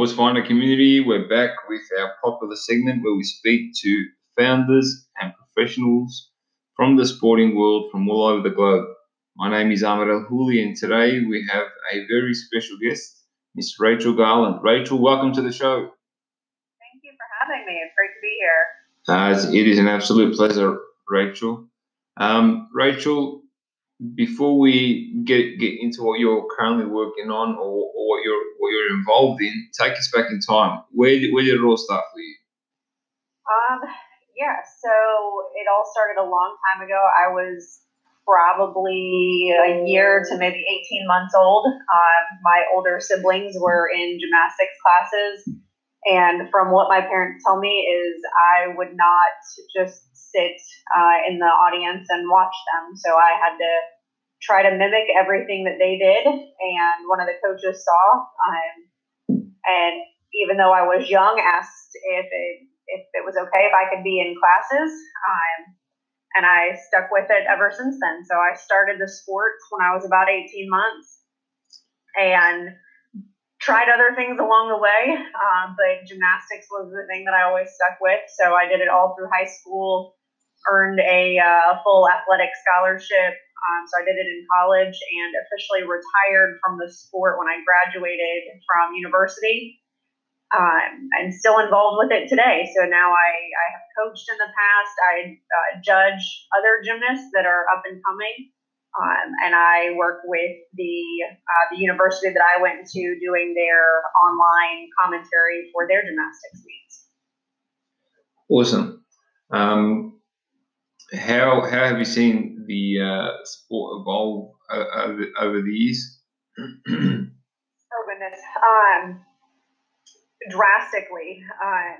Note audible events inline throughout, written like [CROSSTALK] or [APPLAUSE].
Sports Finder community, we're back with our popular segment where we speak to founders and professionals from the sporting world from all over the globe. My name is Ahmed Al Houli, and today we have a very special guest, Miss Rachel Garland. Rachel, welcome to the show. Thank you for having me. It's great to be here. Uh, it is an absolute pleasure, Rachel. Um, Rachel, before we get get into what you're currently working on or, or what you're what you're involved in, take us back in time. Where did, where did it all start for you? Um, yeah, so it all started a long time ago. I was probably a year to maybe 18 months old. Um, my older siblings were in gymnastics classes. And from what my parents tell me is I would not just sit uh, in the audience and watch them. So I had to try to mimic everything that they did. And one of the coaches saw, um, and even though I was young, asked if it if it was okay if I could be in classes. Um, and I stuck with it ever since then. So I started the sports when I was about 18 months and tried other things along the way. Um, but gymnastics was the thing that I always stuck with. So I did it all through high school, earned a uh, full athletic scholarship. Um, so I did it in college and officially retired from the sport when I graduated from university um, I'm still involved with it today. So now I, I have coached in the past. I uh, judge other gymnasts that are up and coming. Um, and I work with the uh, the university that I went to doing their online commentary for their gymnastics meets. Awesome. Um, how how have you seen the uh, sport evolve uh, over, over the years? Oh goodness, um, drastically. Um,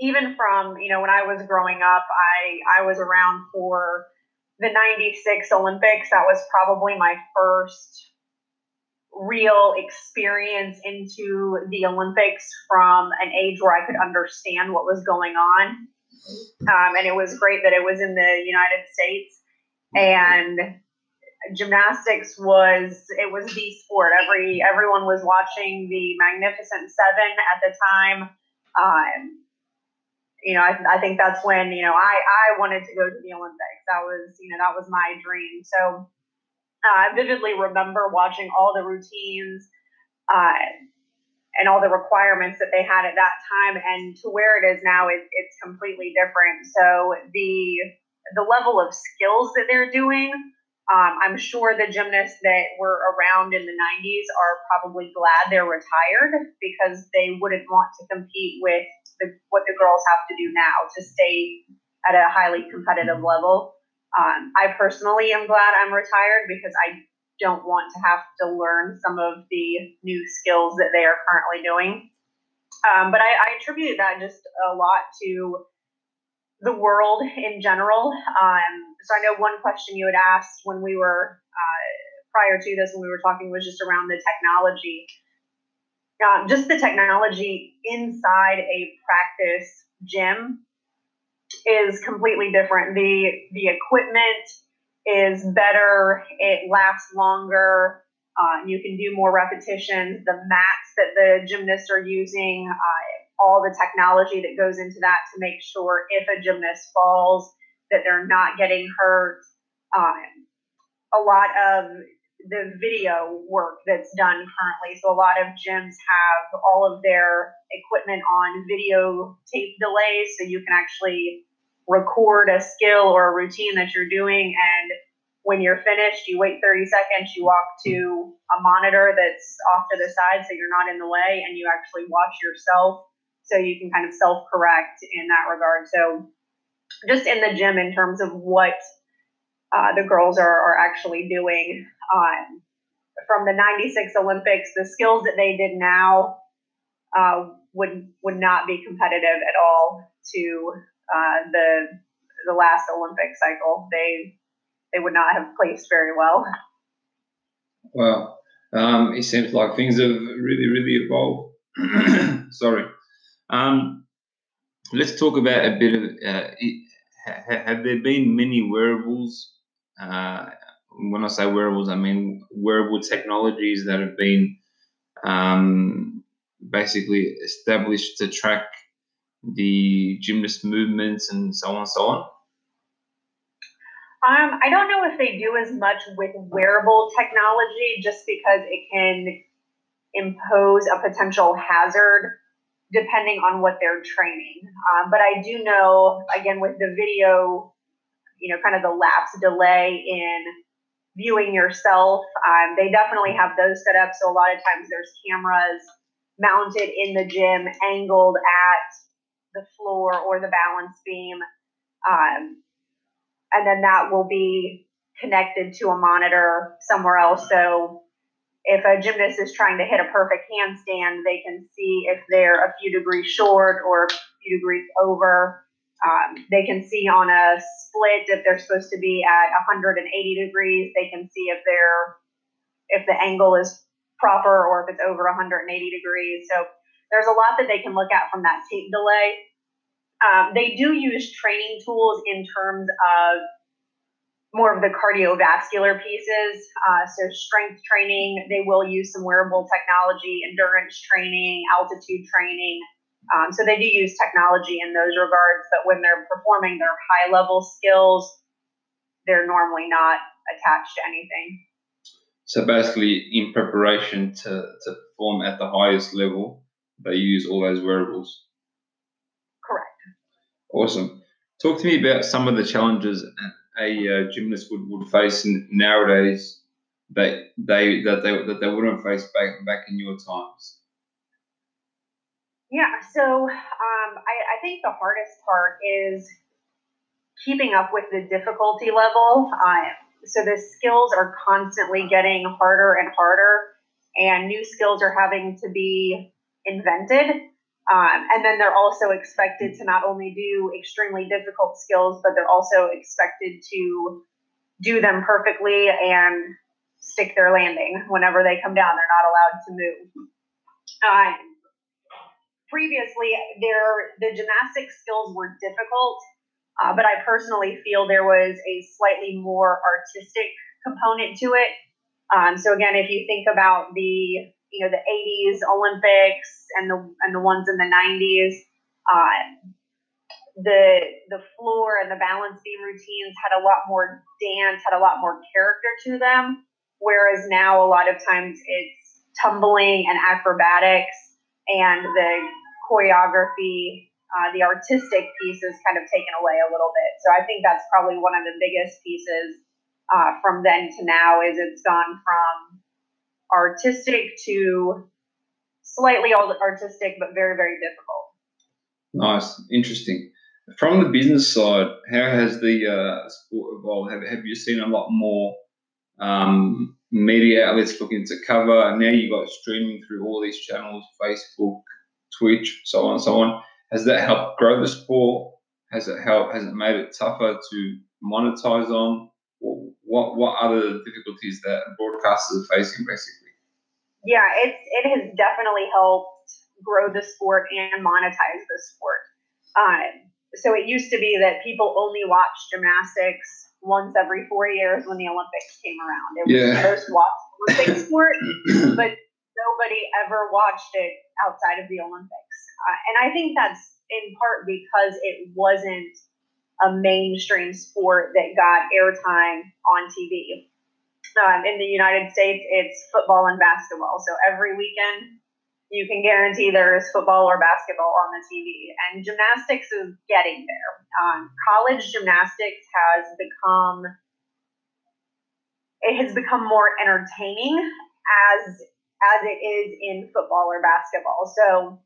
even from you know when I was growing up, I I was around for the '96 Olympics. That was probably my first real experience into the Olympics from an age where I could understand what was going on. Um, and it was great that it was in the United States. And gymnastics was it was the sport. Every everyone was watching the Magnificent Seven at the time. Um, you know, I, I think that's when you know I I wanted to go to the Olympics. That was you know that was my dream. So uh, I vividly remember watching all the routines uh, and all the requirements that they had at that time, and to where it is now, it, it's completely different. So the the level of skills that they're doing, um, I'm sure the gymnasts that were around in the 90s are probably glad they're retired because they wouldn't want to compete with the, what the girls have to do now to stay at a highly competitive level. Um, I personally am glad I'm retired because I don't want to have to learn some of the new skills that they are currently doing. Um, but I, I attribute that just a lot to the world in general. Um, so I know one question you had asked when we were uh, prior to this, when we were talking, was just around the technology. Um, just the technology inside a practice gym is completely different. The the equipment is better. It lasts longer. Uh, you can do more repetitions. The mats that the gymnasts are using, uh, all the technology that goes into that to make sure if a gymnast falls that they're not getting hurt. Um, a lot of the video work that's done currently. So a lot of gyms have all of their equipment on video tape delays, so you can actually record a skill or a routine that you're doing and when you're finished you wait 30 seconds you walk to a monitor that's off to the side so you're not in the way and you actually watch yourself so you can kind of self correct in that regard. So just in the gym in terms of what uh, the girls are, are actually doing um, from the 96 Olympics, the skills that they did now uh, would would not be competitive at all to uh, the the last Olympic cycle. They they would not have placed very well. Well, um, it seems like things have really, really evolved. [CLEARS THROAT] Sorry. Um, let's talk about a bit of. Uh, it, have there been many wearables? Uh, when I say wearables, I mean wearable technologies that have been um, basically established to track the gymnast movements and so on and so on? Um, I don't know if they do as much with wearable technology just because it can impose a potential hazard depending on what they're training. Um, but I do know, again, with the video, you know, kind of the lapse delay in viewing yourself, um, they definitely have those set up. So a lot of times there's cameras mounted in the gym, angled at the floor or the balance beam. Um, and then that will be connected to a monitor somewhere else. So if a gymnast is trying to hit a perfect handstand, they can see if they're a few degrees short or a few degrees over. Um, they can see on a split if they're supposed to be at 180 degrees. They can see if they're if the angle is proper or if it's over 180 degrees. So there's a lot that they can look at from that tape delay. Um, they do use training tools in terms of more of the cardiovascular pieces. Uh, so, strength training, they will use some wearable technology, endurance training, altitude training. Um, so, they do use technology in those regards, but when they're performing their high level skills, they're normally not attached to anything. So, basically, in preparation to, to perform at the highest level, they use all those wearables. Correct. Awesome. Talk to me about some of the challenges a uh, gymnast would, would face nowadays that they that they that they wouldn't face back back in your times. Yeah, so um, I, I think the hardest part is keeping up with the difficulty level. Uh, so the skills are constantly getting harder and harder, and new skills are having to be invented. Um, and then they're also expected to not only do extremely difficult skills, but they're also expected to do them perfectly and stick their landing whenever they come down. They're not allowed to move. Uh, previously, their the gymnastic skills were difficult, uh, but I personally feel there was a slightly more artistic component to it. Um, so again, if you think about the you know the 80s Olympics and the and the ones in the 90s. Uh, the the floor and the balance beam routines had a lot more dance, had a lot more character to them. Whereas now, a lot of times it's tumbling and acrobatics, and the choreography, uh, the artistic piece is kind of taken away a little bit. So I think that's probably one of the biggest pieces uh, from then to now is it's gone from artistic to slightly artistic, but very, very difficult. Nice, interesting. From the business side, how has the uh, sport evolved? Have, have you seen a lot more um, media outlets looking to cover? Now you've got streaming through all these channels Facebook, Twitch, so on and so on. Has that helped grow the sport? Has it helped? Has it made it tougher to monetize on? What what are the difficulties that broadcasters are facing, basically? Yeah, it's it has definitely helped grow the sport and monetize the sport. Um, so it used to be that people only watched gymnastics once every four years when the Olympics came around. It was yeah. the most watched Olympic [LAUGHS] sport, but nobody ever watched it outside of the Olympics. Uh, and I think that's in part because it wasn't a mainstream sport that got airtime on TV. Um, in the United States, it's football and basketball. So every weekend, you can guarantee there is football or basketball on the TV. And gymnastics is getting there. Um, college gymnastics has become it has become more entertaining as as it is in football or basketball. So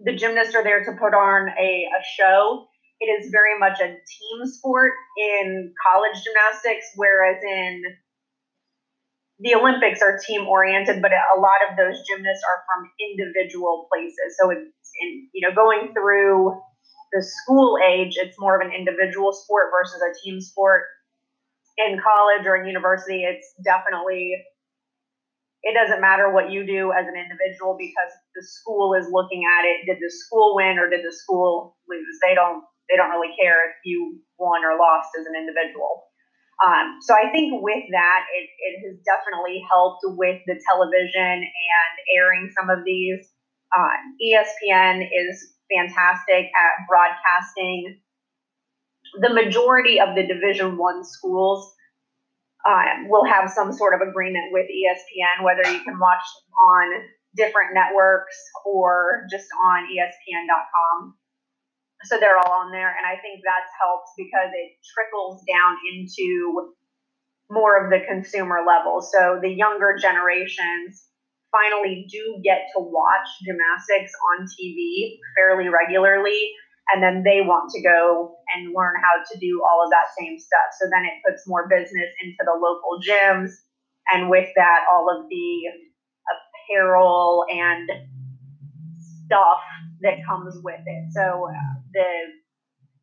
the gymnasts are there to put on a, a show. It is very much a team sport in college gymnastics, whereas in the Olympics are team oriented, but a lot of those gymnasts are from individual places. So it's in, you know going through the school age, it's more of an individual sport versus a team sport. In college or in university, it's definitely it doesn't matter what you do as an individual because the school is looking at it. Did the school win or did the school lose? They don't they don't really care if you won or lost as an individual. Um, so I think with that, it, it has definitely helped with the television and airing some of these. Uh, ESPN is fantastic at broadcasting the majority of the Division One schools um, will have some sort of agreement with ESPN, whether you can watch on different networks or just on ESPN.com. So they're all on there, and I think that's helped because it trickles down into more of the consumer level. So the younger generations finally do get to watch gymnastics on TV fairly regularly and then they want to go and learn how to do all of that same stuff. So then it puts more business into the local gyms, and with that, all of the apparel and stuff that comes with it. So uh, the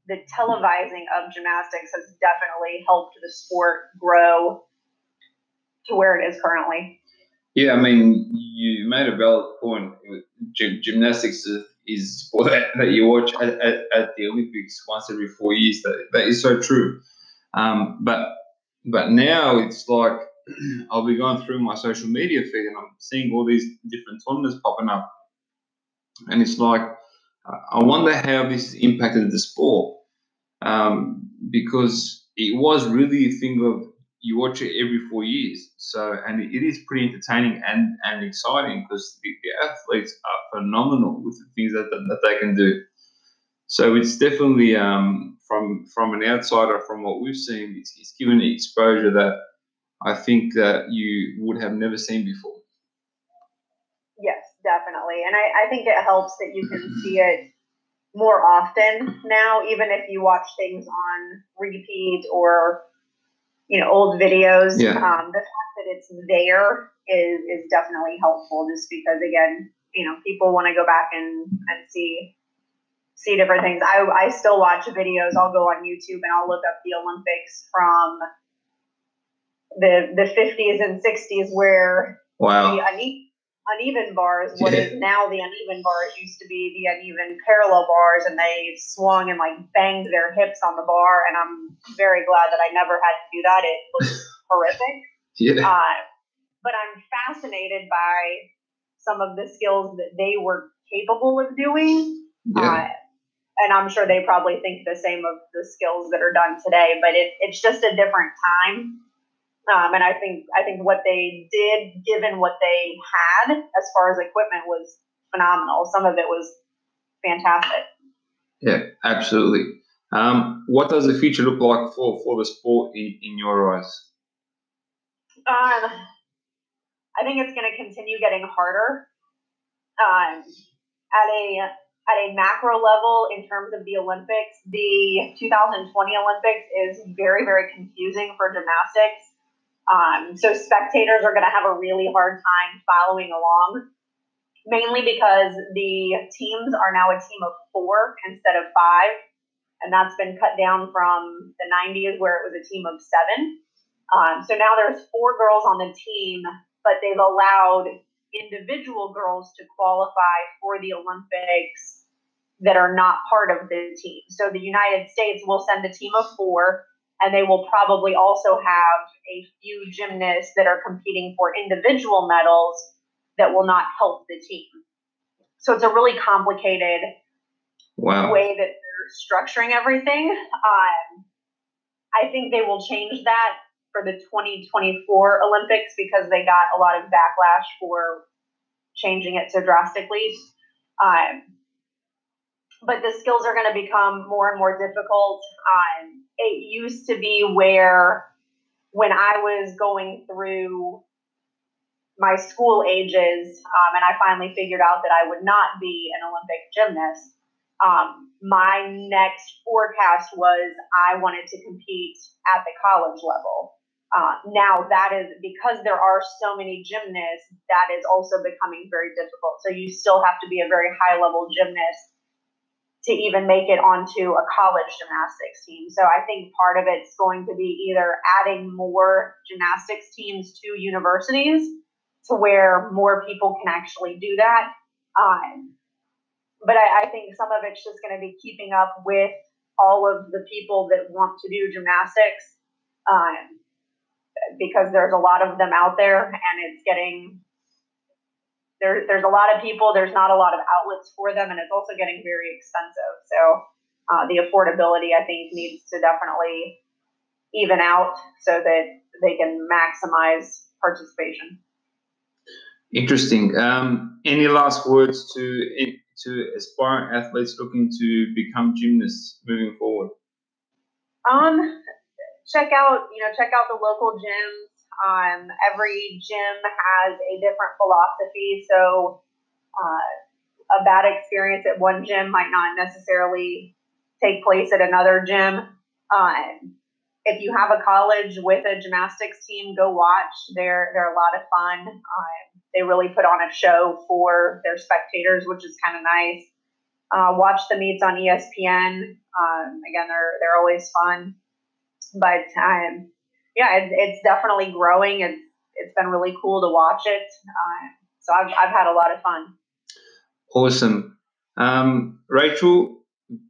the televising of gymnastics has definitely helped the sport grow to where it is currently. Yeah, I mean, you made a valid point. Gymnastics is sport that, that you watch at, at, at, the Olympics once every four years. That, that is so true. Um, but but now it's like [CLEARS THROAT] I'll be going through my social media feed and I'm seeing all these different tournaments popping up, and it's like I wonder how this impacted the sport um, because it was really a thing of you watch it every four years. So, and it is pretty entertaining and, and exciting because the, the, athletes are phenomenal with the things that, that, that they can do. So it's definitely um, from from an outsider, from what we've seen, it's, it's given exposure that I think that you would have never seen before. Definitely, and I, I think it helps that you can see it more often now, even if you watch things on repeat or you know old videos. Yeah. Um, the fact that it's there is is definitely helpful, just because again, you know, people want to go back and and see see different things. I I still watch videos. I'll go on YouTube and I'll look up the Olympics from the the 50s and 60s where wow. the uneven bars, what is now the uneven bars, used to be the uneven parallel bars, and they swung and like banged their hips on the bar. And I'm very glad that I never had to do that. It was [LAUGHS] horrific. Yeah. Uh, but I'm fascinated by some of the skills that they were capable of doing. Yeah. Uh, and I'm sure they probably think the same of the skills that are done today, but it, it's just a different time. Um, and I think I think what they did, given what they had as far as equipment, was phenomenal. Some of it was fantastic. Yeah, absolutely. Um, what does the future look like for, for the sport in, in your eyes? Um, I think it's going to continue getting harder. Um, at a at a macro level, in terms of the Olympics, the 2020 Olympics is very very confusing for gymnastics um, so spectators are going to have a really hard time following along, mainly because the teams are now a team of four instead of five. And that's been cut down from the 90s where it was a team of seven. Um, so now there's four girls on the team, but they've allowed individual girls to qualify for the Olympics that are not part of the team. So the United States will send a team of four and they will probably also have a few gymnasts that are competing for individual medals that will not help the team. So it's a really complicated wow. way that they're structuring everything. Um, I think they will change that for the 2024 Olympics because they got a lot of backlash for changing it so drastically. Um, but the skills are going to become more and more difficult. Um, it used to be where when I was going through my school ages um, and I finally figured out that I would not be an Olympic gymnast, um, my next forecast was I wanted to compete at the college level. uh, now that is because there are so many gymnasts, that is also becoming very difficult. So you still have to be a very high level gymnast to even make it onto a college gymnastics team. So I think part of it's going to be either adding more gymnastics teams to universities to where more people can actually do that. Um, but I, I think some of it's just going to be keeping up with all of the people that want to do gymnastics um, because there's a lot of them out there and it's getting there, there's a lot of people, there's not a lot of outlets for them, and it's also getting very expensive. So uh, the affordability, I think, needs to definitely even out so that they can maximize participation. Interesting. Um, any last words to to aspiring athletes looking to become gymnasts moving forward? Um, check out you know check out the local gyms um, every gym has a different philosophy, so uh, a bad experience at one gym might not necessarily take place at another gym. Um, if you have a college with a gymnastics team, go watch. They're they're a lot of fun. Um, they really put on a show for their spectators, which is kind of nice. Uh, watch the meets on ESPN. Um, again, they're they're always fun. But um, yeah, it, it's definitely growing. It's it's been really cool to watch it. Uh, so I've I've had a lot of fun. Awesome, um, Rachel.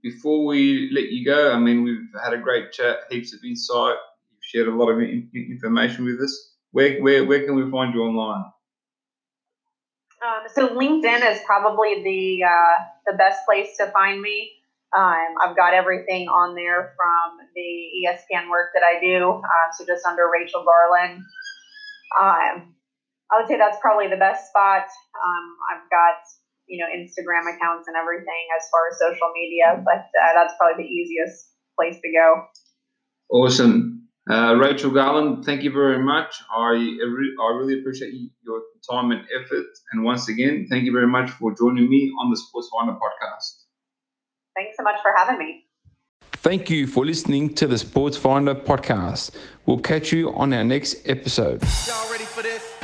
Before we let you go, I mean we've had a great chat, heaps of insight. You've shared a lot of information with us. Where where where can we find you online? Um, so LinkedIn is probably the uh, the best place to find me. Um, I've got everything on there from the ESPN work that I do. Um, so just under Rachel Garland. Um, I would say that's probably the best spot. Um, I've got you know Instagram accounts and everything as far as social media, but uh, that's probably the easiest place to go. Awesome. Uh, Rachel Garland, thank you very much. I, I really appreciate your time and effort. And once again, thank you very much for joining me on the Sports Finder podcast. Thanks so much for having me. Thank you for listening to the Sports Finder podcast. We'll catch you on our next episode. Y'all ready for this?